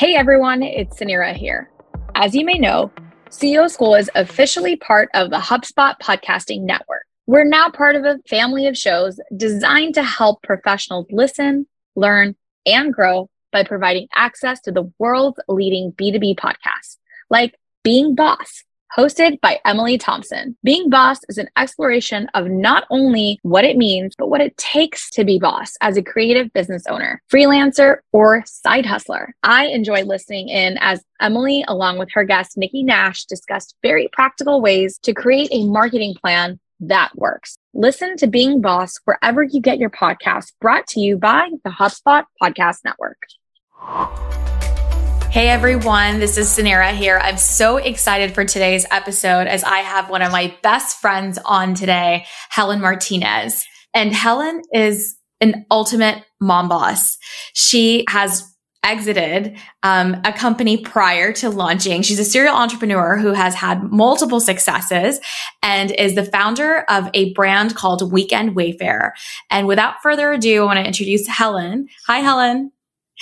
Hey everyone, it's Suneera here. As you may know, CEO School is officially part of the HubSpot Podcasting Network. We're now part of a family of shows designed to help professionals listen, learn, and grow by providing access to the world's leading B2B podcasts, like Being Boss, hosted by Emily Thompson. Being Boss is an exploration of not only what it means, but what it takes to be boss as a creative business owner, freelancer, or side hustler. I enjoy listening in as Emily, along with her guest, Nikki Nash, discussed very practical ways to create a marketing plan that works. Listen to Being Boss wherever you get your podcast, brought to you by the HubSpot Podcast Network. Hey everyone, this is Suneera here. I'm so excited for today's episode as I have one of my best friends on today, Helen Martinez. And Helen is an ultimate mom boss. She has exited um, a company prior to launching. She's a serial entrepreneur who has had multiple successes and is the founder of a brand called Weekend Wayfair. And without further ado, I want to introduce Helen. Hi, Helen.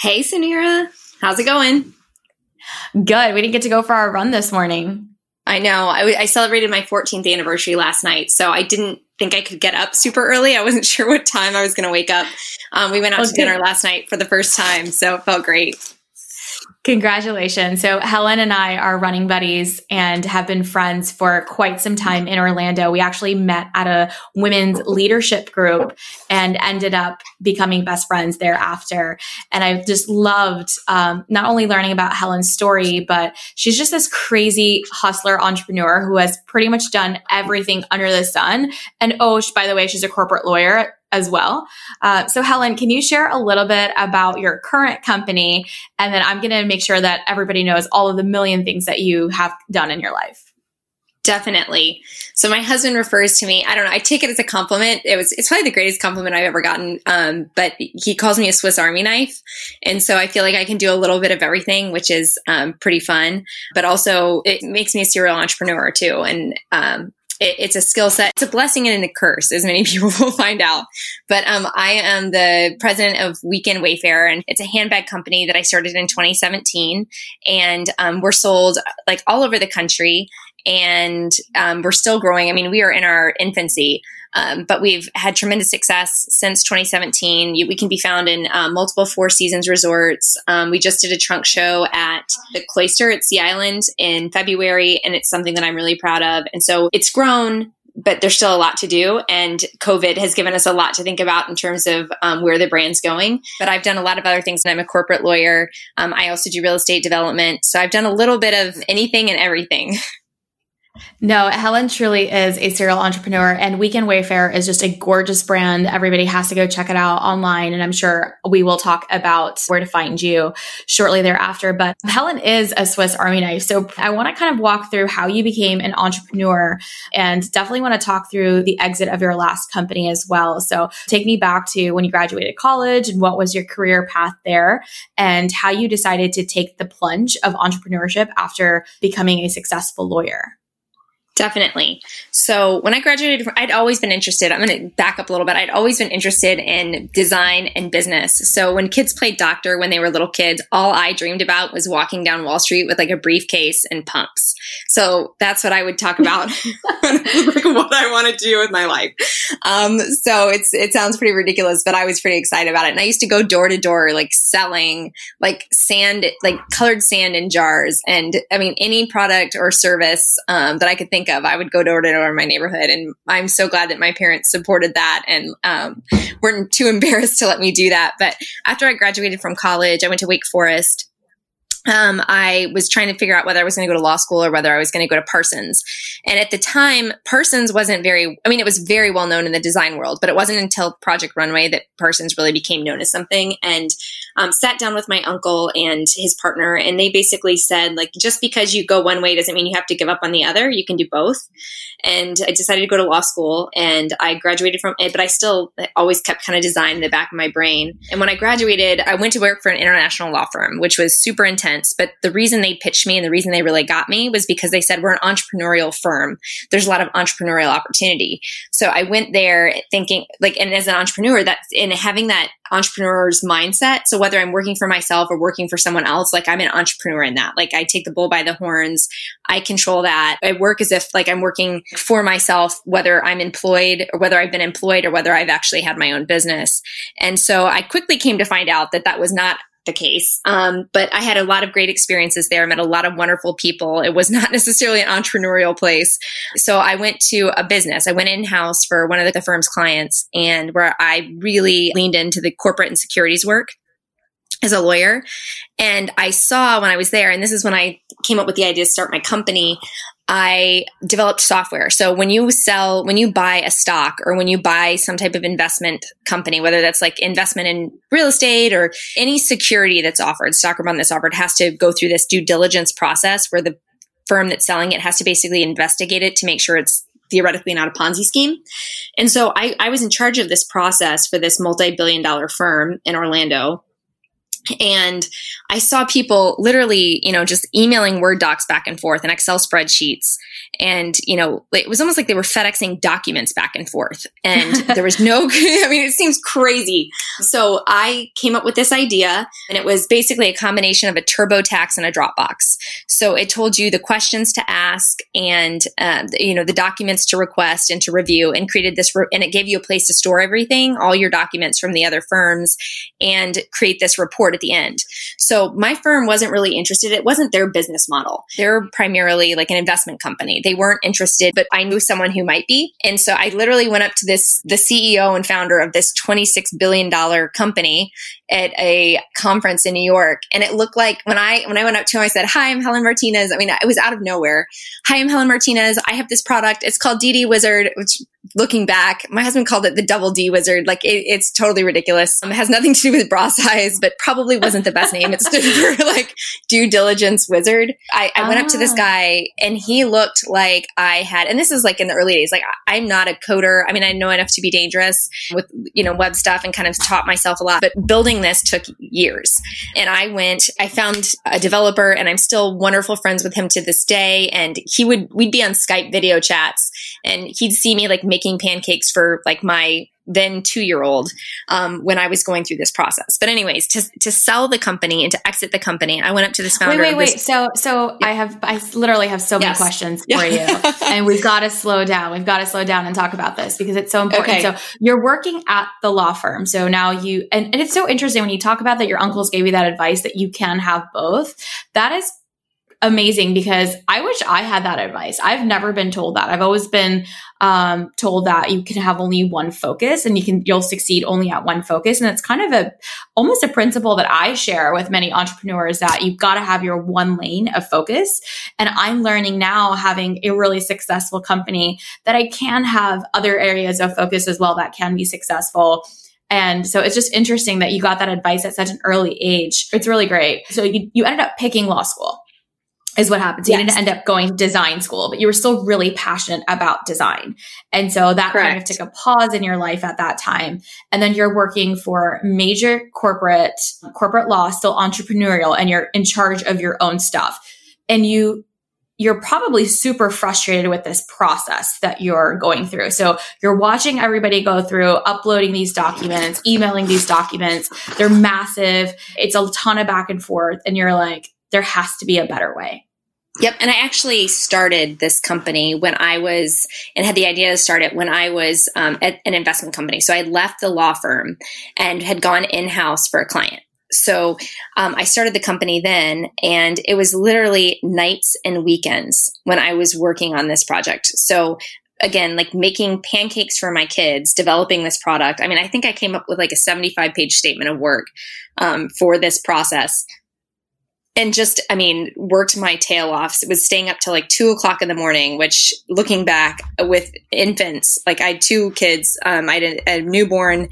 Hey, Suneera. How's it going? Good. We didn't get to go for our run this morning. I know. I, I celebrated my 14th anniversary last night, so I didn't think I could get up super early. I wasn't sure what time I was going to wake up. Um, we went out to dinner last night for the first time, so it felt great. Congratulations. So Helen and I are running buddies and have been friends for quite some time in Orlando. We actually met at a women's leadership group and ended up becoming best friends thereafter. And I just loved um, not only learning about Helen's story, but she's just this crazy hustler entrepreneur who has pretty much done everything under the sun. And oh, by the way, she's a corporate lawyer as well. Uh, so, Helen, can you share a little bit about your current company? And then I'm going to make sure that everybody knows all of the million things that you have done in your life. Definitely. So my husband refers to me. I don't know. I take it as a compliment. It was. It's probably the greatest compliment I've ever gotten. Um, but he calls me a Swiss Army knife, and so I feel like I can do a little bit of everything, which is um, pretty fun. But also, it makes me a serial entrepreneur too. And um, it, it's a skill set. It's a blessing and a curse, as many people will find out. But um, I am the president of Weekend Wayfair, and it's a handbag company that I started in 2017. And um, we're sold like all over the country, and um, we're still growing. I mean, we are in our infancy. Um, but we've had tremendous success since 2017. we can be found in um, multiple Four Seasons resorts. Um, we just did a trunk show at the Cloister at Sea Island in February, and it's something that I'm really proud of. And so it's grown, but there's still a lot to do. And COVID has given us a lot to think about in terms of um, where the brand's going. But I've done a lot of other things, and I'm a corporate lawyer. Um, I also do real estate development. So I've done a little bit of anything and everything. No, Helen truly is a serial entrepreneur, and Weekend Wayfair is just a gorgeous brand. Everybody has to go check it out online, and I'm sure we will talk about where to find you shortly thereafter. But Helen is a Swiss Army knife. So I want to kind of walk through how you became an entrepreneur and definitely want to talk through the exit of your last company as well. So take me back to when you graduated college and what was your career path there, and how you decided to take the plunge of entrepreneurship after becoming a successful lawyer. Definitely. So when I graduated, I'd always been interested. I'm going to back up a little bit. I'd always been interested in design and business. So when kids played doctor when they were little kids, all I dreamed about was walking down Wall Street with like a briefcase and pumps. So that's what I would talk about, like what I want to do with my life. Um, so it's it sounds pretty ridiculous, but I was pretty excited about it. And I used to go door to door, like selling like sand, like colored sand in jars, and I mean any product or service um, that I could think of, I would go door to door in my neighborhood. And I'm so glad that my parents supported that and um, weren't too embarrassed to let me do that. But after I graduated from college, I went to Wake Forest um, I was trying to figure out whether I was going to go to law school or whether I was going to go to Parsons. And at the time, Parsons wasn't very, I mean, it was very well known in the design world, but it wasn't until Project Runway that Parsons really became known as something. And um, sat down with my uncle and his partner, and they basically said, like, just because you go one way doesn't mean you have to give up on the other. You can do both. And I decided to go to law school, and I graduated from it, but I still always kept kind of design in the back of my brain. And when I graduated, I went to work for an international law firm, which was super intense. But the reason they pitched me and the reason they really got me was because they said, we're an entrepreneurial firm. There's a lot of entrepreneurial opportunity. So I went there thinking, like, and as an entrepreneur, that's in having that entrepreneur's mindset. So whether I'm working for myself or working for someone else, like I'm an entrepreneur in that. Like I take the bull by the horns. I control that. I work as if like I'm working for myself, whether I'm employed or whether I've been employed or whether I've actually had my own business. And so I quickly came to find out that that was not the case. Um, but I had a lot of great experiences there. I met a lot of wonderful people. It was not necessarily an entrepreneurial place. So I went to a business. I went in house for one of the firm's clients and where I really leaned into the corporate and securities work as a lawyer. And I saw when I was there, and this is when I came up with the idea to start my company. I developed software. So when you sell, when you buy a stock or when you buy some type of investment company, whether that's like investment in real estate or any security that's offered, stock or bond that's offered has to go through this due diligence process where the firm that's selling it has to basically investigate it to make sure it's theoretically not a Ponzi scheme. And so I, I was in charge of this process for this multi billion dollar firm in Orlando and I saw people literally, you know, just emailing Word docs back and forth and Excel spreadsheets. And, you know, it was almost like they were FedExing documents back and forth. And there was no, I mean, it seems crazy. So I came up with this idea and it was basically a combination of a TurboTax and a Dropbox. So it told you the questions to ask and, um, you know, the documents to request and to review and created this, re- and it gave you a place to store everything, all your documents from the other firms and create this report at the end. So my firm wasn't really interested. It wasn't their business model. They're primarily like an investment company. They weren't interested, but I knew someone who might be. And so I literally went up to this, the CEO and founder of this $26 billion company at a conference in New York. And it looked like when I, when I went up to him, I said, hi, I'm Helen Martinez. I mean, it was out of nowhere. Hi, I'm Helen Martinez. I have this product. It's called DD Wizard, which looking back, my husband called it the double D wizard. Like it, it's totally ridiculous. Um, it has nothing to do with bra size, but probably wasn't the best name. It stood for like due diligence wizard. I, I went up to this ah. guy and he looked like I had, and this is like in the early days, like I'm not a coder. I mean, I know enough to be dangerous with, you know, web stuff and kind of taught myself a lot, but building this took years. And I went, I found a developer and I'm still wonderful friends with him to this day. And he would, we'd be on Skype video chats and he'd see me like making pancakes for like my then two year old um, when I was going through this process. But anyways, to to sell the company and to exit the company, I went up to this founder. Wait, wait, wait. So so yeah. I have I literally have so many yes. questions yeah. for you, and we've got to slow down. We've got to slow down and talk about this because it's so important. Okay. So you're working at the law firm. So now you and, and it's so interesting when you talk about that your uncles gave you that advice that you can have both. That is amazing because I wish I had that advice. I've never been told that. I've always been um, told that you can have only one focus and you can you'll succeed only at one focus. And it's kind of a almost a principle that I share with many entrepreneurs that you've got to have your one lane of focus. And I'm learning now, having a really successful company, that I can have other areas of focus as well that can be successful. And so it's just interesting that you got that advice at such an early age. It's really great. So you, you ended up picking law school is what happens. Yes. You didn't end up going design school, but you were still really passionate about design. And so that Correct. kind of took a pause in your life at that time. And then you're working for major corporate, corporate law, still entrepreneurial, and you're in charge of your own stuff. And you you're probably super frustrated with this process that you're going through. So you're watching everybody go through uploading these documents, emailing these documents. They're massive. It's a ton of back and forth. And you're like, there has to be a better way. Yep. And I actually started this company when I was, and had the idea to start it when I was um, at an investment company. So I left the law firm and had gone in house for a client. So um, I started the company then, and it was literally nights and weekends when I was working on this project. So again, like making pancakes for my kids, developing this product. I mean, I think I came up with like a 75 page statement of work um, for this process. And just, I mean, worked my tail off. It was staying up till like two o'clock in the morning, which looking back with infants, like I had two kids, um, I had a, a newborn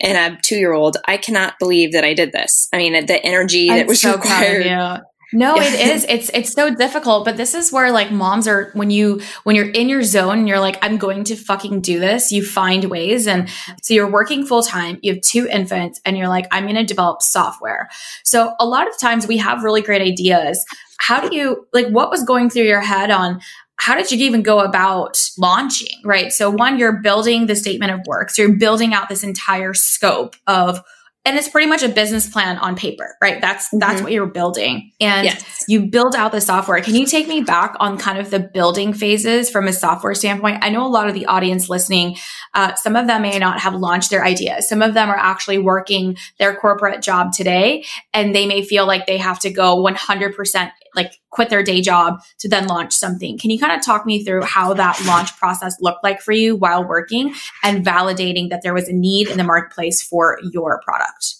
and a two year old. I cannot believe that I did this. I mean, the energy that was so required. No, it is. It's it's so difficult, but this is where like moms are when you when you're in your zone and you're like I'm going to fucking do this, you find ways and so you're working full time, you have two infants and you're like I'm going to develop software. So a lot of times we have really great ideas. How do you like what was going through your head on how did you even go about launching, right? So one, you're building the statement of work. So you're building out this entire scope of and it's pretty much a business plan on paper right that's mm-hmm. that's what you're building and yes. you build out the software can you take me back on kind of the building phases from a software standpoint i know a lot of the audience listening uh, some of them may not have launched their ideas some of them are actually working their corporate job today and they may feel like they have to go 100% like quit their day job to then launch something. Can you kind of talk me through how that launch process looked like for you while working and validating that there was a need in the marketplace for your product?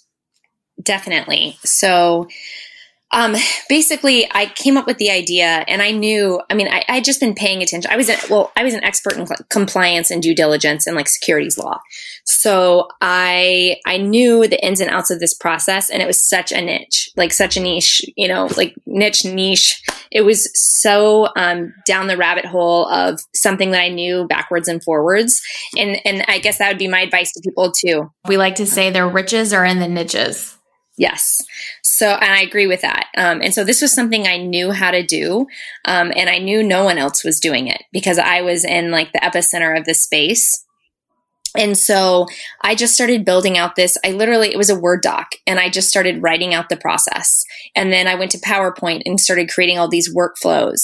Definitely. So, um, basically, I came up with the idea, and I knew. I mean, I I just been paying attention. I was a, well, I was an expert in compliance and due diligence and like securities law, so I I knew the ins and outs of this process, and it was such a niche, like such a niche, you know, like niche niche. It was so um, down the rabbit hole of something that I knew backwards and forwards, and and I guess that would be my advice to people too. We like to say their riches are in the niches. Yes. So, and I agree with that. Um, and so this was something I knew how to do. Um, and I knew no one else was doing it because I was in like the epicenter of the space. And so I just started building out this. I literally, it was a Word doc and I just started writing out the process. And then I went to PowerPoint and started creating all these workflows.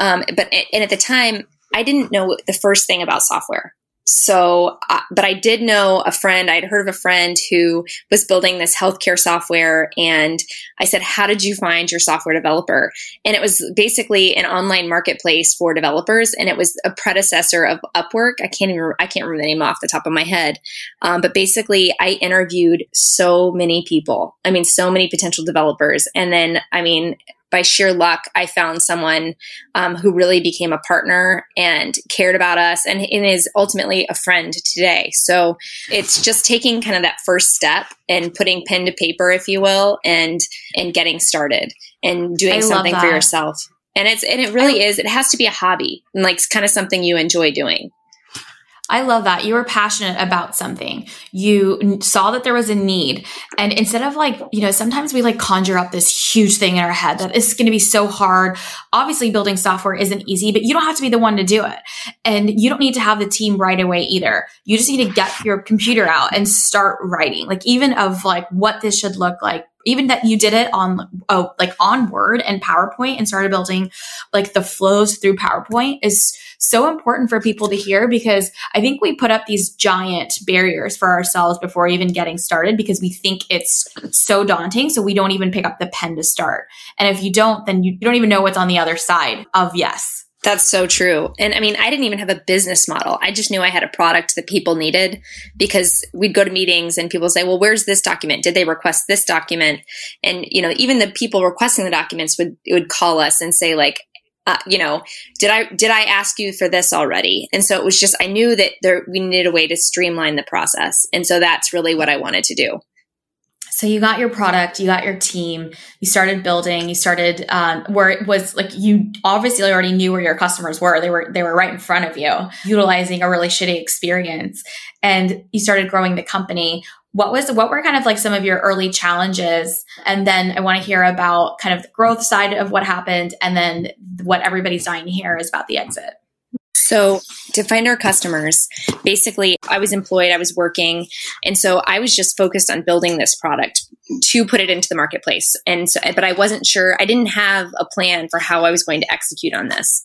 Um, but, and at the time, I didn't know the first thing about software. So, uh, but I did know a friend, I'd heard of a friend who was building this healthcare software. And I said, How did you find your software developer? And it was basically an online marketplace for developers. And it was a predecessor of Upwork. I can't even, I can't remember the name off the top of my head. Um, but basically, I interviewed so many people. I mean, so many potential developers. And then, I mean, by sheer luck, I found someone um, who really became a partner and cared about us and, and is ultimately a friend today. So it's just taking kind of that first step and putting pen to paper, if you will, and and getting started and doing I something for yourself. And it's and it really I, is. It has to be a hobby and like kind of something you enjoy doing. I love that. You were passionate about something. You saw that there was a need. And instead of like, you know, sometimes we like conjure up this huge thing in our head that is going to be so hard. Obviously, building software isn't easy, but you don't have to be the one to do it. And you don't need to have the team right away either. You just need to get your computer out and start writing, like even of like what this should look like even that you did it on oh, like on Word and PowerPoint and started building like the flows through PowerPoint is so important for people to hear because I think we put up these giant barriers for ourselves before even getting started because we think it's so daunting. So we don't even pick up the pen to start. And if you don't, then you, don't even know what's on the other side of yes. That's so true. And I mean, I didn't even have a business model. I just knew I had a product that people needed because we'd go to meetings and people say, well, where's this document? Did they request this document? And, you know, even the people requesting the documents would, would call us and say like, uh, you know, did I did I ask you for this already? And so it was just I knew that there we needed a way to streamline the process, and so that's really what I wanted to do. So you got your product, you got your team, you started building, you started um, where it was like you obviously already knew where your customers were. They were they were right in front of you, utilizing a really shitty experience, and you started growing the company what was what were kind of like some of your early challenges and then i want to hear about kind of the growth side of what happened and then what everybody's dying to hear is about the exit so, to find our customers, basically, I was employed, I was working, and so I was just focused on building this product to put it into the marketplace. And so, but I wasn't sure, I didn't have a plan for how I was going to execute on this.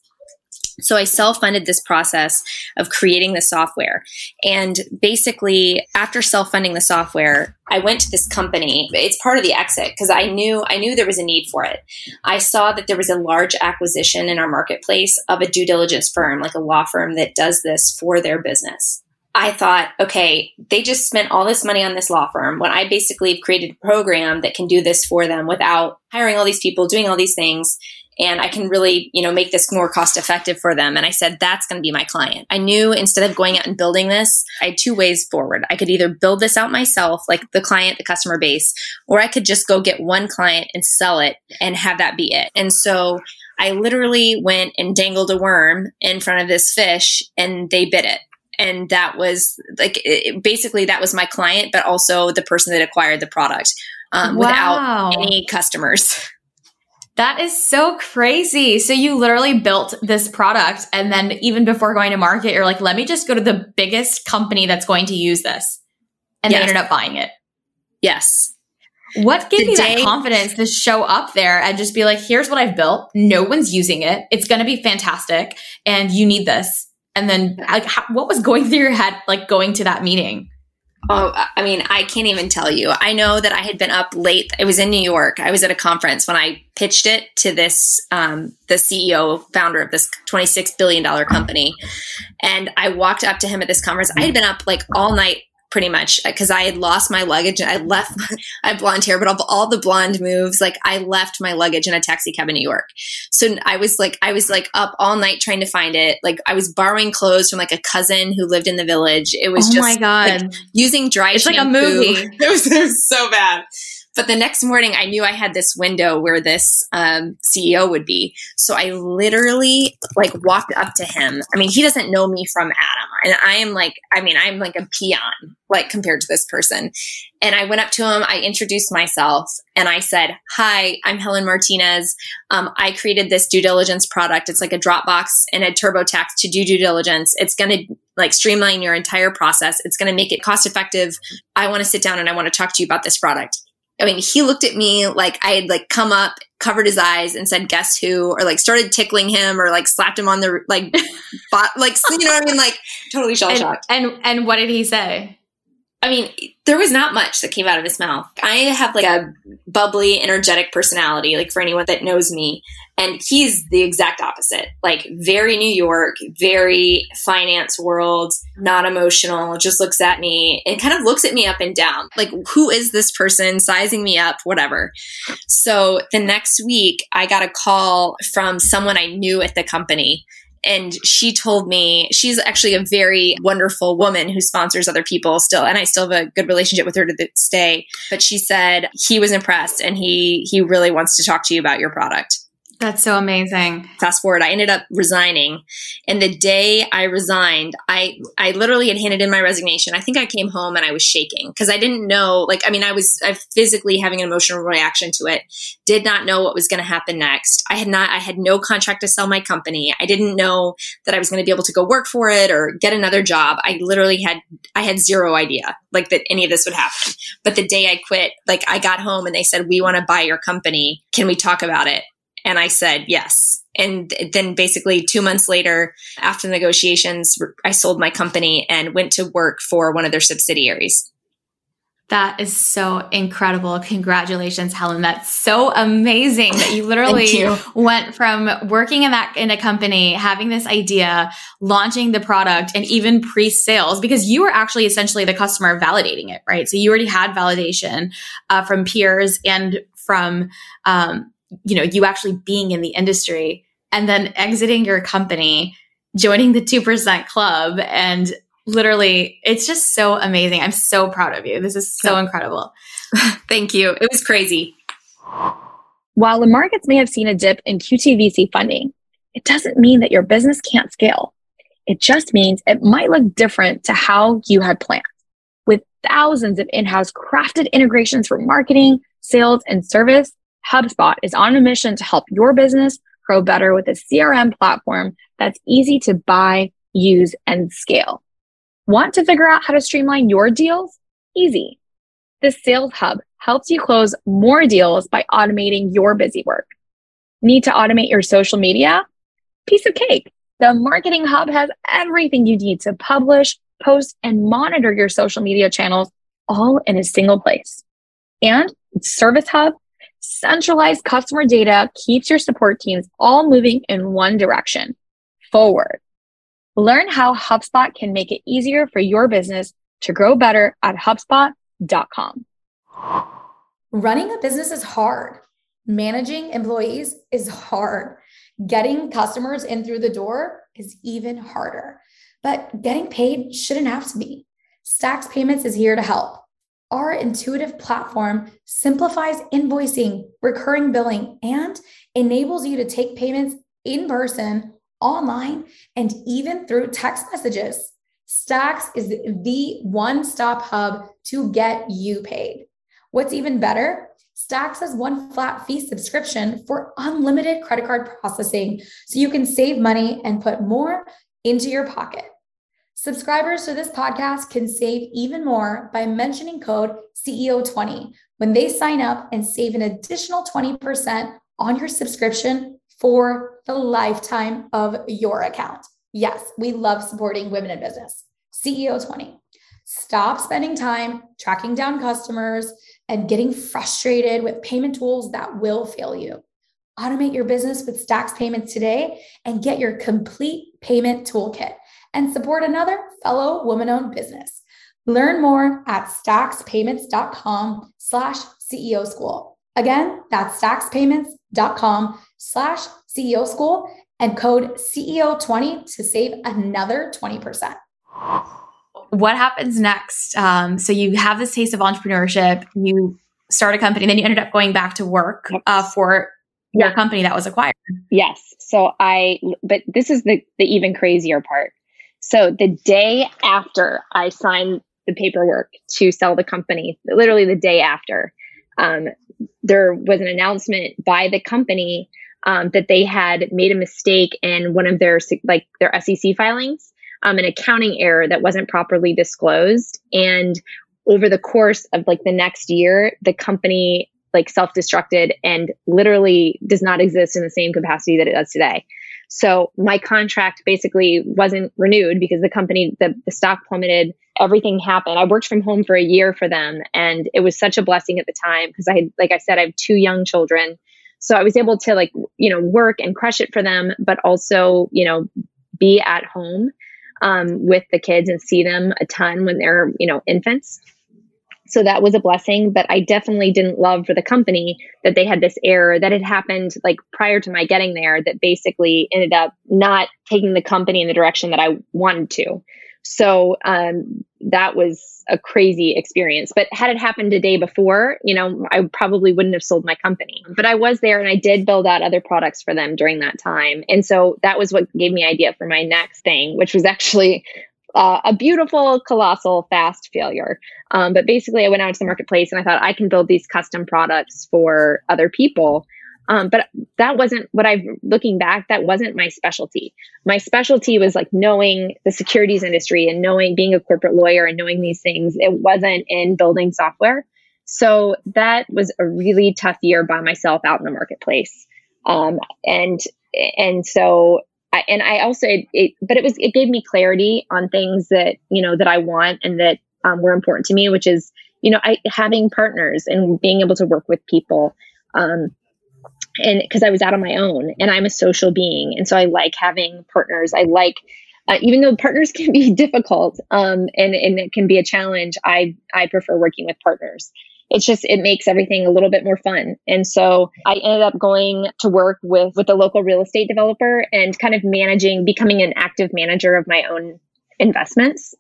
So I self funded this process of creating the software. And basically, after self funding the software, I went to this company. It's part of the exit because I knew I knew there was a need for it. I saw that there was a large acquisition in our marketplace of a due diligence firm, like a law firm that does this for their business. I thought, okay, they just spent all this money on this law firm when I basically created a program that can do this for them without hiring all these people, doing all these things and I can really, you know, make this more cost effective for them. And I said, that's going to be my client. I knew instead of going out and building this, I had two ways forward. I could either build this out myself, like the client, the customer base, or I could just go get one client and sell it and have that be it. And so I literally went and dangled a worm in front of this fish and they bit it and that was like it, basically that was my client but also the person that acquired the product um, wow. without any customers That is so crazy. So you literally built this product and then even before going to market, you're like, let me just go to the biggest company that's going to use this. And yes. they ended up buying it. Yes. What gave the you day- that confidence to show up there and just be like, here's what I've built. No one's using it. It's going to be fantastic. And you need this. And then like, how, what was going through your head, like going to that meeting? Oh, I mean, I can't even tell you. I know that I had been up late. It was in New York. I was at a conference when I pitched it to this, um, the CEO, founder of this $26 billion company. And I walked up to him at this conference. I had been up like all night pretty much because I had lost my luggage. I left, I have blonde hair, but all, all, the blonde moves, like I left my luggage in a taxi cab in New York. So I was like, I was like up all night trying to find it. Like I was borrowing clothes from like a cousin who lived in the village. It was oh just my God. Like, using dry It's shampoo. like a movie. It was, it was so bad. But the next morning, I knew I had this window where this um, CEO would be. So I literally like walked up to him. I mean, he doesn't know me from Adam, and I am like, I mean, I'm like a peon, like compared to this person. And I went up to him. I introduced myself, and I said, "Hi, I'm Helen Martinez. Um, I created this due diligence product. It's like a Dropbox and a TurboTax to do due diligence. It's going to like streamline your entire process. It's going to make it cost effective. I want to sit down and I want to talk to you about this product." I mean, he looked at me like I had like come up, covered his eyes, and said, "Guess who?" or like started tickling him, or like slapped him on the like, bot, like you know what I mean? Like totally shell shocked. And, and and what did he say? I mean, there was not much that came out of his mouth. I have like a bubbly, energetic personality, like for anyone that knows me. And he's the exact opposite. Like very New York, very finance world, not emotional, just looks at me and kind of looks at me up and down. Like, who is this person sizing me up, whatever. So the next week, I got a call from someone I knew at the company and she told me she's actually a very wonderful woman who sponsors other people still and i still have a good relationship with her to this day. But she said he was impressed and he he really wants to talk to you about your product that's so amazing. Fast forward, I ended up resigning. And the day I resigned, I I literally had handed in my resignation. I think I came home and I was shaking because I didn't know like I mean I was I physically having an emotional reaction to it. Did not know what was going to happen next. I had not I had no contract to sell my company. I didn't know that I was going to be able to go work for it or get another job. I literally had I had zero idea like that any of this would happen. But the day I quit, like I got home and they said we want to buy your company. Can we talk about it? And I said yes. And then basically two months later, after negotiations, I sold my company and went to work for one of their subsidiaries. That is so incredible. Congratulations, Helen. That's so amazing that you literally you. went from working in that in a company, having this idea, launching the product and even pre-sales because you were actually essentially the customer validating it, right? So you already had validation uh, from peers and from um, you know, you actually being in the industry and then exiting your company, joining the 2% club and literally it's just so amazing. I'm so proud of you. This is so incredible. Thank you. It was crazy. While the markets may have seen a dip in QTVC funding, it doesn't mean that your business can't scale. It just means it might look different to how you had planned. With thousands of in house crafted integrations for marketing, sales, and service, HubSpot is on a mission to help your business grow better with a CRM platform that's easy to buy, use, and scale. Want to figure out how to streamline your deals? Easy. The Sales Hub helps you close more deals by automating your busy work. Need to automate your social media? Piece of cake. The Marketing Hub has everything you need to publish, post, and monitor your social media channels all in a single place. And Service Hub, centralized customer data keeps your support teams all moving in one direction forward. Learn how HubSpot can make it easier for your business to grow better at HubSpot.com. Running a business is hard. Managing employees is hard. Getting customers in through the door is even harder. But getting paid shouldn't have to be. Stax Payments is here to help. Our intuitive platform simplifies invoicing, recurring billing, and enables you to take payments in person, online, and even through text messages. Stax is the one stop hub to get you paid. What's even better? Stax has one flat fee subscription for unlimited credit card processing so you can save money and put more into your pocket. Subscribers to this podcast can save even more by mentioning code CEO20 when they sign up and save an additional 20% on your subscription for the lifetime of your account. Yes, we love supporting women in business. CEO20. Stop spending time tracking down customers and getting frustrated with payment tools that will fail you. Automate your business with Stax Payments today and get your complete payment toolkit and support another fellow woman-owned business. Learn more at staxpayments.com slash CEO school. Again, that's staxpayments.com slash CEO school and code CEO20 to save another 20% what happens next? Um, so you have this taste of entrepreneurship, you start a company, then you ended up going back to work uh, for your company that was acquired. Yes. So I, but this is the the even crazier part. So the day after I signed the paperwork to sell the company, literally the day after, um, there was an announcement by the company um, that they had made a mistake in one of their like their SEC filings um, an accounting error that wasn't properly disclosed. And over the course of like the next year, the company like self destructed and literally does not exist in the same capacity that it does today. So my contract basically wasn't renewed because the company, the, the stock plummeted. Everything happened. I worked from home for a year for them, and it was such a blessing at the time because I had, like I said, I have two young children. So I was able to like, you know, work and crush it for them, but also, you know, be at home um, with the kids and see them a ton when they're, you know, infants. So that was a blessing, but I definitely didn't love for the company that they had this error that had happened like prior to my getting there that basically ended up not taking the company in the direction that I wanted to. So um, that was a crazy experience. But had it happened a day before, you know, I probably wouldn't have sold my company. But I was there and I did build out other products for them during that time. And so that was what gave me idea for my next thing, which was actually uh, a beautiful, colossal, fast failure. Um, but basically, I went out to the marketplace and I thought I can build these custom products for other people. Um, but that wasn't what I've looking back, that wasn't my specialty. My specialty was like knowing the securities industry and knowing being a corporate lawyer and knowing these things. It wasn't in building software. So that was a really tough year by myself out in the marketplace. Um, and, and so I, and I also, it, it, but it was, it gave me clarity on things that, you know, that I want and that um, were important to me, which is, you know, I having partners and being able to work with people. Um, and because I was out on my own and I'm a social being. And so I like having partners. I like, uh, even though partners can be difficult um, and, and it can be a challenge, I, I prefer working with partners. It's just, it makes everything a little bit more fun. And so I ended up going to work with, with a local real estate developer and kind of managing, becoming an active manager of my own investments.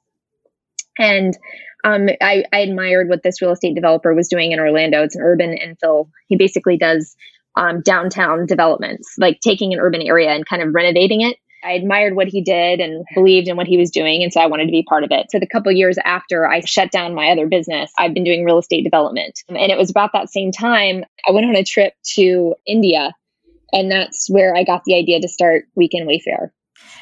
And um, I, I admired what this real estate developer was doing in Orlando. It's an urban infill. He basically does um, downtown developments, like taking an urban area and kind of renovating it I admired what he did and believed in what he was doing. And so I wanted to be part of it. So the couple years after I shut down my other business, I've been doing real estate development. And it was about that same time I went on a trip to India. And that's where I got the idea to start Weekend Wayfair.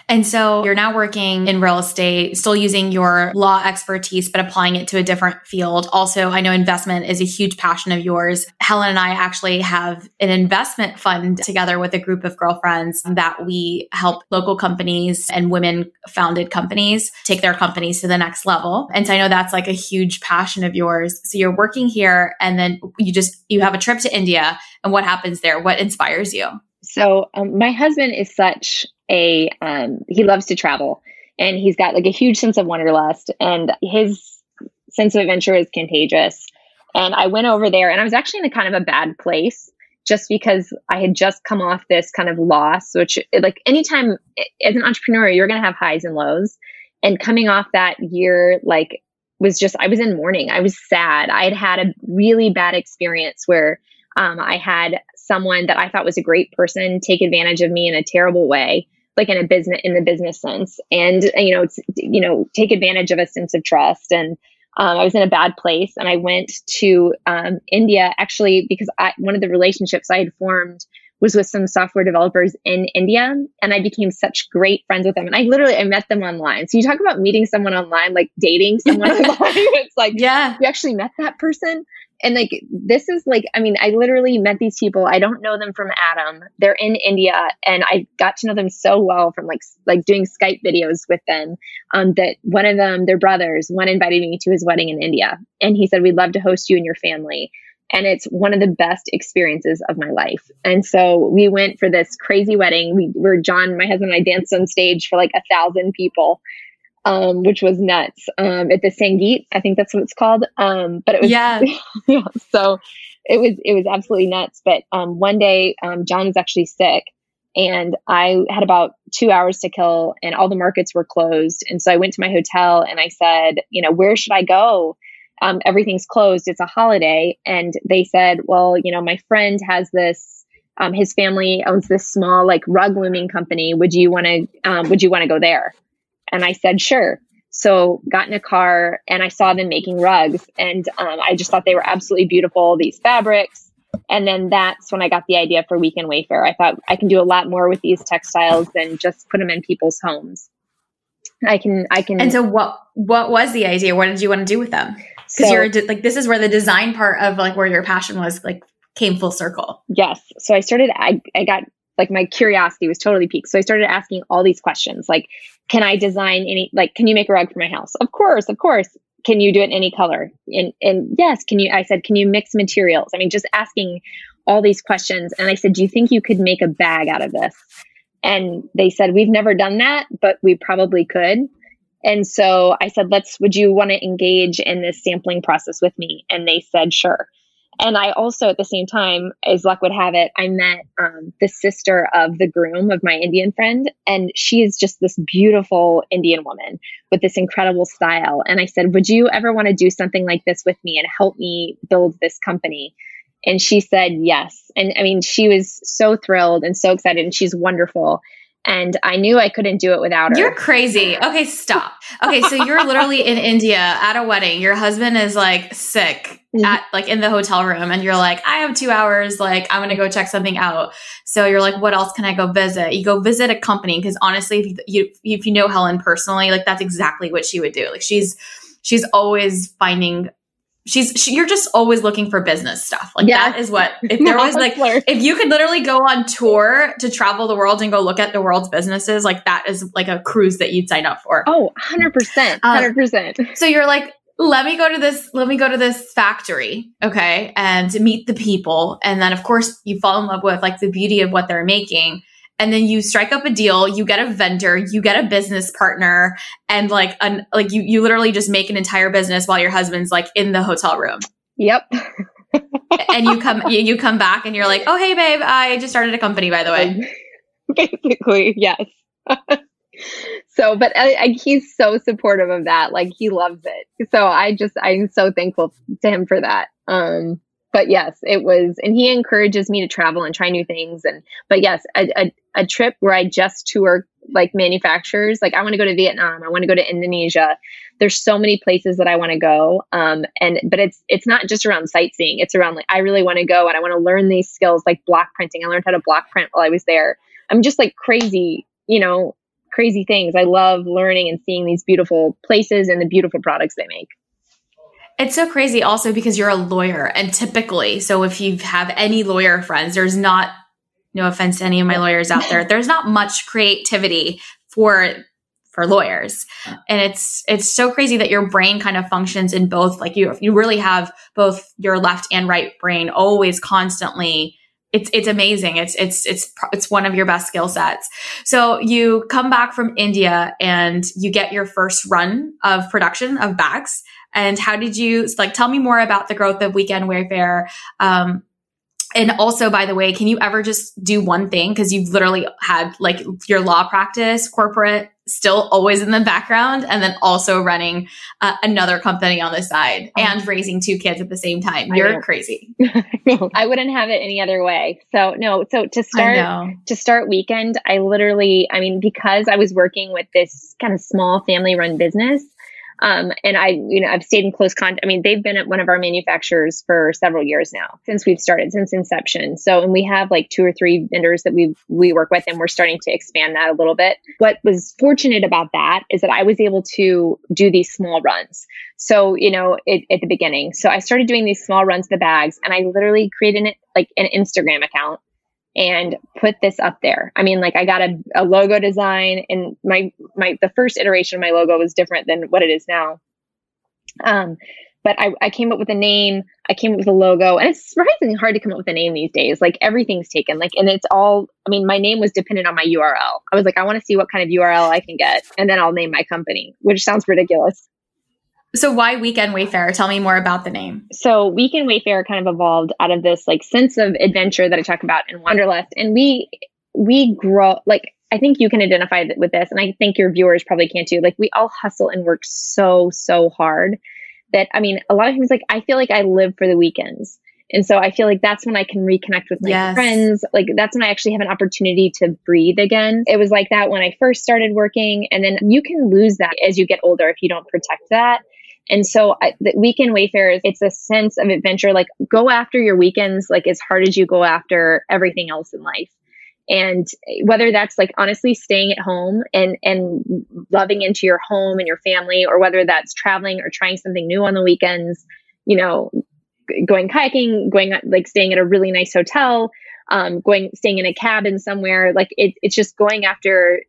And so you're now working in real estate, still using your law expertise, but applying it to a different field. Also, I know investment is a huge passion of yours. Helen and I actually have an investment fund together with a group of girlfriends that we help local companies and women founded companies take their companies to the next level. And so I know that's like a huge passion of yours. So you're working here and then you just, you have a trip to India and what happens there? What inspires you? So um, my husband is such a um, he loves to travel and he's got like a huge sense of wanderlust and his sense of adventure is contagious. And I went over there and I was actually in a kind of a bad place just because I had just come off this kind of loss, which like anytime as an entrepreneur, you're going to have highs and lows. And coming off that year, like was just, I was in mourning. I was sad. I had had a really bad experience where um, I had someone that I thought was a great person take advantage of me in a terrible way, like in a business in the business sense, and you know, you know, take advantage of a sense of trust. And um, I was in a bad place, and I went to um, India actually because I, one of the relationships I had formed was with some software developers in India and I became such great friends with them. And I literally I met them online. So you talk about meeting someone online, like dating someone online. It's like yeah, you actually met that person and like this is like i mean i literally met these people. I don't know them from adam. They're in india and i got to know them so well from like like doing skype videos with them um, that one of them their brothers. One invited me to his wedding in india and he said we'd love to host you and your family. And it's one of the best experiences of my life. And so we went for this crazy wedding. We were john my husband and i danced on stage for like a thousand people um, which was nuts um, at the Sangeet. I think that's what it's called. Um, but it was yeah. yeah. So it was it was absolutely nuts. But um, one day, um, John was actually sick, and I had about two hours to kill, and all the markets were closed. And so I went to my hotel and I said, you know, where should I go? Um, everything's closed. It's a holiday, and they said, well, you know, my friend has this. Um, his family owns this small like rug looming company. Would you want to? Um, would you want to go there? And I said, sure. So got in a car and I saw them making rugs and um, I just thought they were absolutely beautiful, these fabrics. And then that's when I got the idea for Weekend Wayfair. I thought I can do a lot more with these textiles than just put them in people's homes. I can, I can. And so what, what was the idea? What did you want to do with them? Because so, you're like, this is where the design part of like where your passion was like came full circle. Yes. So I started, I, I got like my curiosity was totally piqued. So I started asking all these questions like, can I design any, like, can you make a rug for my house? Of course, of course. Can you do it in any color? And, and yes, can you, I said, can you mix materials? I mean, just asking all these questions. And I said, do you think you could make a bag out of this? And they said, we've never done that, but we probably could. And so I said, let's, would you want to engage in this sampling process with me? And they said, sure. And I also, at the same time, as luck would have it, I met um, the sister of the groom of my Indian friend. And she is just this beautiful Indian woman with this incredible style. And I said, Would you ever want to do something like this with me and help me build this company? And she said, Yes. And I mean, she was so thrilled and so excited, and she's wonderful and I knew I couldn't do it without her. You're crazy. Okay, stop. Okay, so you're literally in India at a wedding. Your husband is like sick mm-hmm. at like in the hotel room and you're like, "I have 2 hours, like I'm going to go check something out." So you're like, "What else can I go visit?" You go visit a company because honestly, if you if you know Helen personally, like that's exactly what she would do. Like she's she's always finding she's she, you're just always looking for business stuff. Like yeah. that is what if there was like if you could literally go on tour to travel the world and go look at the world's businesses like that is like a cruise that you'd sign up for. Oh 100% 100% um, so you're like let me go to this let me go to this factory okay and to meet the people. And then of course you fall in love with like the beauty of what they're making and then you strike up a deal you get a vendor you get a business partner and like an like you you literally just make an entire business while your husband's like in the hotel room. Yep. And you come you, you come back and you're like oh hey babe i just started a company by the way. Basically yes. So but I, I, he's so supportive of that. Like he loves it. So i just i'm so thankful to him for that. Um but yes, it was, and he encourages me to travel and try new things. And, but yes, a, a, a trip where I just tour like manufacturers, like I want to go to Vietnam, I want to go to Indonesia. There's so many places that I want to go. Um, and, but it's, it's not just around sightseeing. It's around like, I really want to go and I want to learn these skills like block printing. I learned how to block print while I was there. I'm just like crazy, you know, crazy things. I love learning and seeing these beautiful places and the beautiful products they make. It's so crazy also because you're a lawyer and typically, so if you have any lawyer friends, there's not no offense to any of my lawyers out there, there's not much creativity for for lawyers. And it's it's so crazy that your brain kind of functions in both like you you really have both your left and right brain always constantly it's it's amazing. It's it's it's it's one of your best skill sets. So you come back from India and you get your first run of production of bags. And how did you like? Tell me more about the growth of Weekend Wayfarer. Um, and also, by the way, can you ever just do one thing? Because you've literally had like your law practice, corporate, still always in the background, and then also running uh, another company on the side oh. and raising two kids at the same time. You're crazy. I wouldn't have it any other way. So no. So to start to start weekend, I literally, I mean, because I was working with this kind of small family run business. Um, and I, you know, I've stayed in close contact. I mean, they've been at one of our manufacturers for several years now since we've started, since inception. So, and we have like two or three vendors that we we work with, and we're starting to expand that a little bit. What was fortunate about that is that I was able to do these small runs. So, you know, it, at the beginning, so I started doing these small runs of the bags, and I literally created it like an Instagram account and put this up there. I mean, like I got a, a logo design and my, my, the first iteration of my logo was different than what it is now. Um, but I, I came up with a name, I came up with a logo, and it's surprisingly hard to come up with a name these days. Like everything's taken, like, and it's all, I mean, my name was dependent on my URL. I was like, I want to see what kind of URL I can get, and then I'll name my company, which sounds ridiculous. So why Weekend Wayfarer? Tell me more about the name. So Weekend Wayfarer kind of evolved out of this like sense of adventure that I talk about in Wanderlust. And we we grow like I think you can identify with this, and I think your viewers probably can too. Like we all hustle and work so, so hard that I mean, a lot of times like I feel like I live for the weekends. And so I feel like that's when I can reconnect with my yes. friends. Like that's when I actually have an opportunity to breathe again. It was like that when I first started working. And then you can lose that as you get older if you don't protect that. And so I, the weekend wayfarers, it's a sense of adventure. Like go after your weekends, like as hard as you go after everything else in life. And whether that's like honestly staying at home and, and loving into your home and your family, or whether that's traveling or trying something new on the weekends, you know, going kayaking, going like staying at a really nice hotel, um, going, staying in a cabin somewhere, like it, it's just going after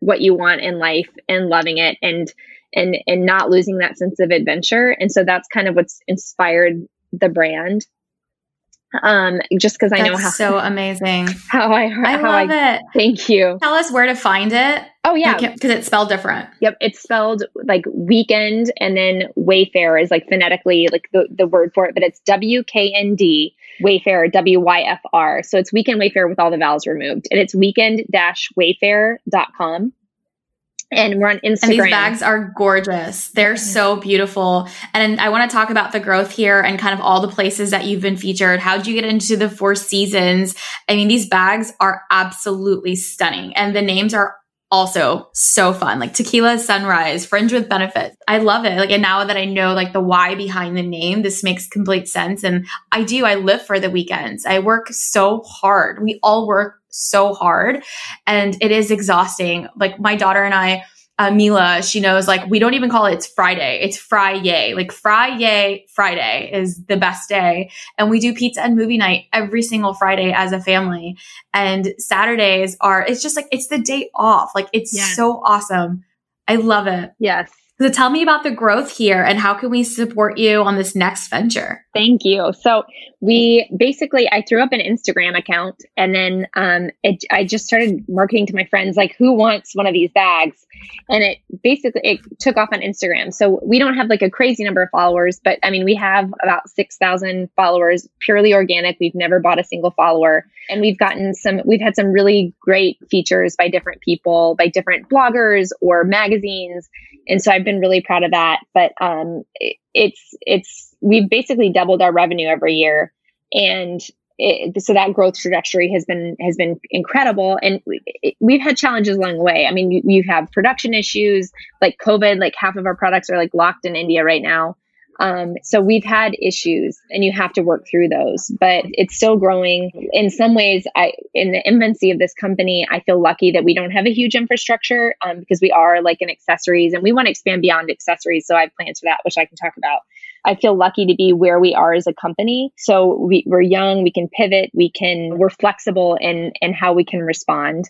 what you want in life and loving it. And, and and not losing that sense of adventure. And so that's kind of what's inspired the brand. Um, just because I know how so amazing how I I how love I, it. Thank you. Tell us where to find it. Oh yeah, because it's spelled different. Yep, it's spelled like weekend, and then Wayfarer is like phonetically like the the word for it, but it's W K N D Wayfarer W Y F R. So it's weekend Wayfarer with all the vowels removed, and it's weekend dash wayfair.com and we're on Instagram. And these bags are gorgeous. They're so beautiful. And I want to talk about the growth here and kind of all the places that you've been featured. How'd you get into the Four Seasons? I mean, these bags are absolutely stunning. And the names are also so fun. Like Tequila Sunrise, Fringe with Benefits. I love it. Like, and now that I know like the why behind the name, this makes complete sense. And I do, I live for the weekends. I work so hard. We all work so hard and it is exhausting. Like my daughter and I, uh, Mila, she knows like we don't even call it it's Friday. It's Friday. Like Friday, Friday is the best day. And we do pizza and movie night every single Friday as a family. And Saturdays are, it's just like, it's the day off. Like it's yes. so awesome. I love it. Yes. So tell me about the growth here and how can we support you on this next venture? Thank you. So we basically, I threw up an Instagram account and then um, it, I just started marketing to my friends, like who wants one of these bags? And it basically, it took off on Instagram. So we don't have like a crazy number of followers, but I mean, we have about 6,000 followers, purely organic. We've never bought a single follower. And we've gotten some, we've had some really great features by different people, by different bloggers or magazines and so I've been really proud of that. But um, it, it's it's we've basically doubled our revenue every year And it, so that growth trajectory has been has been incredible and we, have had challenges along the way i mean you, you have production issues like covid like half of our products are like locked in india right now um, so we've had issues and you have to work through those, but it's still growing. In some ways, I, in the infancy of this company, I feel lucky that we don't have a huge infrastructure um, because we are like in accessories and we want to expand beyond accessories. So I have plans for that, which I can talk about. I feel lucky to be where we are as a company. So we, we're young, we can pivot, we can, we're flexible in, in how we can respond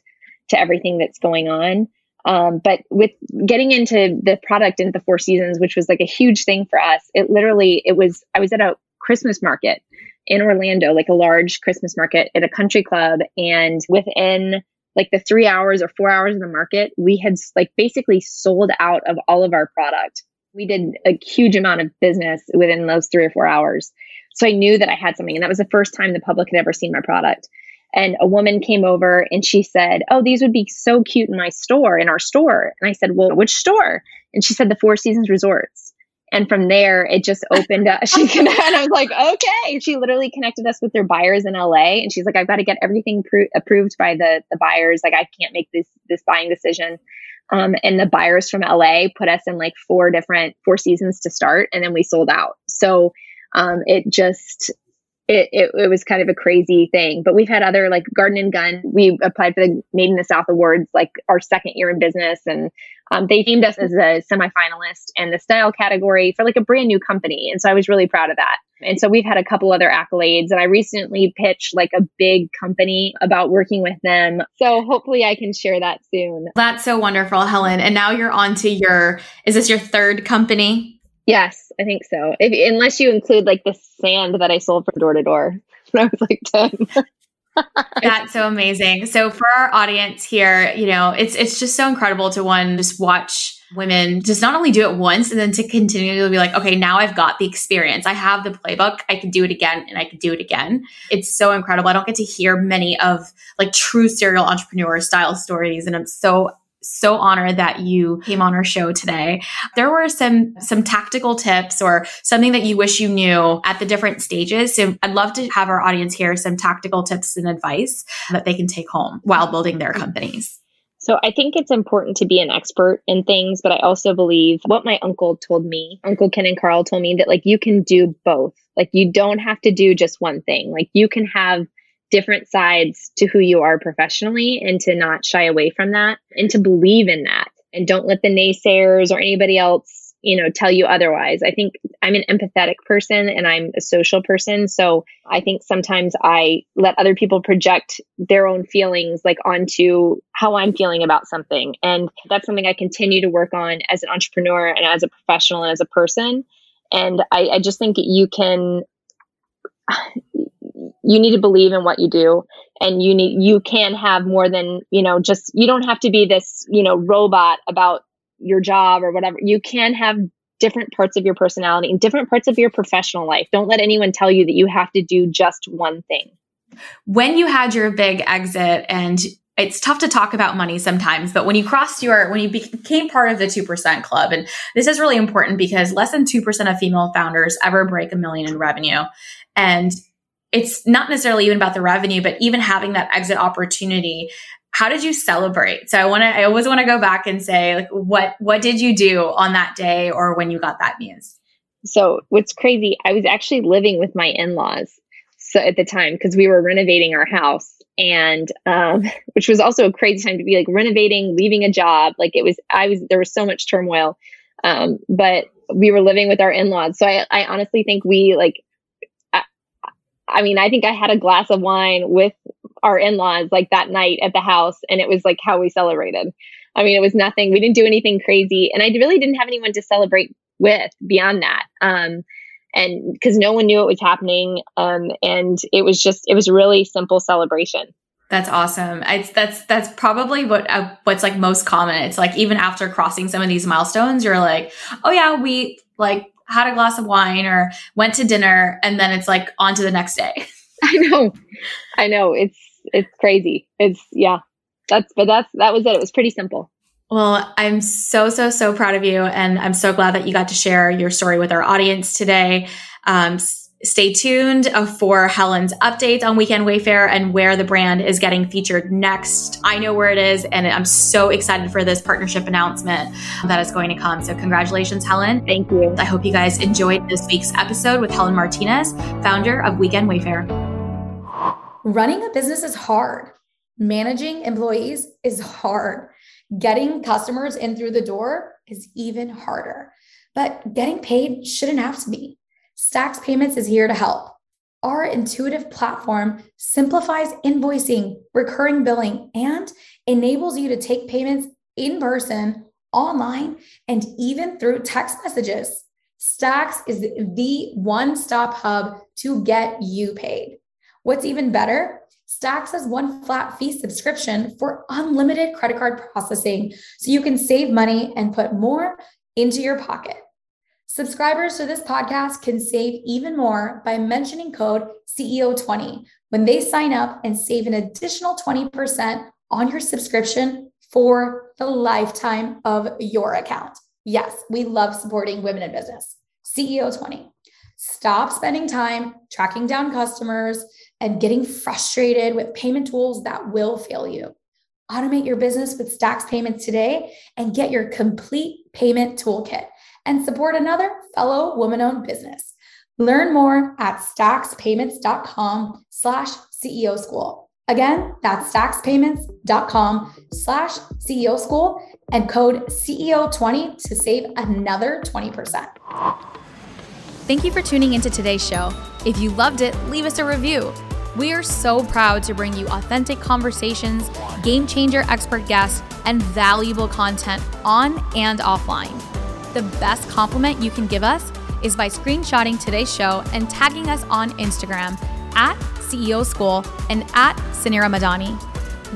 to everything that's going on. Um, but with getting into the product into the Four Seasons, which was like a huge thing for us, it literally it was I was at a Christmas market in Orlando, like a large Christmas market at a country club, and within like the three hours or four hours of the market, we had like basically sold out of all of our product. We did a huge amount of business within those three or four hours. So I knew that I had something, and that was the first time the public had ever seen my product and a woman came over and she said, "Oh, these would be so cute in my store, in our store." And I said, "Well, which store?" And she said, "The Four Seasons Resorts." And from there, it just opened up. She and I was like, "Okay." She literally connected us with their buyers in LA, and she's like, "I've got to get everything pro- approved by the the buyers. Like, I can't make this this buying decision." Um, and the buyers from LA put us in like four different Four Seasons to start, and then we sold out. So um, it just it, it, it, was kind of a crazy thing. But we've had other like Garden and Gun. We applied for the Made in the South Awards like our second year in business, and um, they named us as a semifinalist in the style category for like a brand new company. And so I was really proud of that. And so we've had a couple other accolades, and I recently pitched like a big company about working with them. So hopefully I can share that soon. That's so wonderful, Helen. And now you're on to your. Is this your third company? Yes, I think so. If, unless you include like the sand that I sold from door to door when I was like 10. That's so amazing. So for our audience here, you know, it's it's just so incredible to one just watch women just not only do it once and then to continually be like, okay, now I've got the experience. I have the playbook. I can do it again and I can do it again. It's so incredible. I don't get to hear many of like true serial entrepreneur style stories and I'm so so honored that you came on our show today. There were some some tactical tips or something that you wish you knew at the different stages. So I'd love to have our audience hear some tactical tips and advice that they can take home while building their companies. So I think it's important to be an expert in things, but I also believe what my uncle told me, Uncle Ken and Carl told me that like you can do both. Like you don't have to do just one thing. Like you can have different sides to who you are professionally and to not shy away from that and to believe in that. And don't let the naysayers or anybody else you know tell you otherwise. I think i'm an empathetic person and i'm a social person. So i think sometimes i let other people project their own feelings like onto how i'm feeling about something. And that's something i continue to work on as an entrepreneur and as a professional and as a person. And I, I just think you can you need to believe in what you do and you need you can have more than you know just you don't have to be this you know robot about your job or whatever. You can have different parts of your personality and different parts of your professional life. Don't let anyone tell you that you have to do just one thing. When you had your big exit and it's tough to talk about money sometimes, but when you crossed your, when you became part of the 2% club, and this is really important because less than 2% of female founders ever break a million in revenue. And it's not necessarily even about the revenue, but even having that exit opportunity. How did you celebrate? So I want to, I always want to go back and say, like, what, what did you do on that day or when you got that news? So what's crazy, I was actually living with my in-laws so at the time because we were renovating our house and um, which was also a crazy time to be like renovating leaving a job like it was i was there was so much turmoil um, but we were living with our in-laws so I, I honestly think we like I mean, I think I had a glass of wine with our in laws like that night at the house, and it was like how we celebrated. I mean, it was nothing. We didn't do anything crazy, and I really didn't have anyone to celebrate with beyond that. Um, and because no one knew it was happening, um, and it was just it was really simple celebration. That's awesome. It's that's that's probably what uh, what's like most common. It's like even after crossing some of these milestones, you're like, oh yeah, we like had a glass of wine or went to dinner and then it's like on to the next day. I know. I know. It's it's crazy. It's yeah. That's but that's that was it. It was pretty simple. Well, I'm so so so proud of you and I'm so glad that you got to share your story with our audience today. Um, stay tuned uh, for Helen's updates on Weekend Wayfarer and where the brand is getting featured next. I know where it is, and I'm so excited for this partnership announcement that is going to come. So, congratulations, Helen. Thank you. I hope you guys enjoyed this week's episode with Helen Martinez, founder of Weekend Wayfarer. Running a business is hard. Managing employees is hard. Getting customers in through the door is even harder. But getting paid shouldn't have to be. Stax Payments is here to help. Our intuitive platform simplifies invoicing, recurring billing, and enables you to take payments in person, online, and even through text messages. Stax is the one stop hub to get you paid. What's even better? Stax has one flat fee subscription for unlimited credit card processing so you can save money and put more into your pocket. Subscribers to this podcast can save even more by mentioning code CEO20 when they sign up and save an additional 20% on your subscription for the lifetime of your account. Yes, we love supporting women in business. CEO20. Stop spending time tracking down customers and getting frustrated with payment tools that will fail you. Automate your business with Stax Payments today and get your complete payment toolkit and support another fellow woman-owned business. Learn more at staxpayments.com slash CEO school. Again, that's staxpayments.com slash CEO school and code CEO20 to save another 20%. Thank you for tuning into today's show. If you loved it, leave us a review. We are so proud to bring you authentic conversations, game changer expert guests, and valuable content on and offline the best compliment you can give us is by screenshotting today's show and tagging us on Instagram at CEO School and at Suneera Madhani.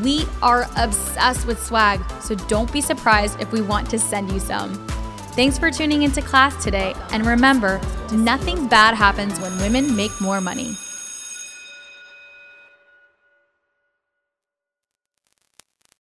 We are obsessed with swag, so don't be surprised if we want to send you some. Thanks for tuning into class today, and remember, nothing bad happens when women make more money.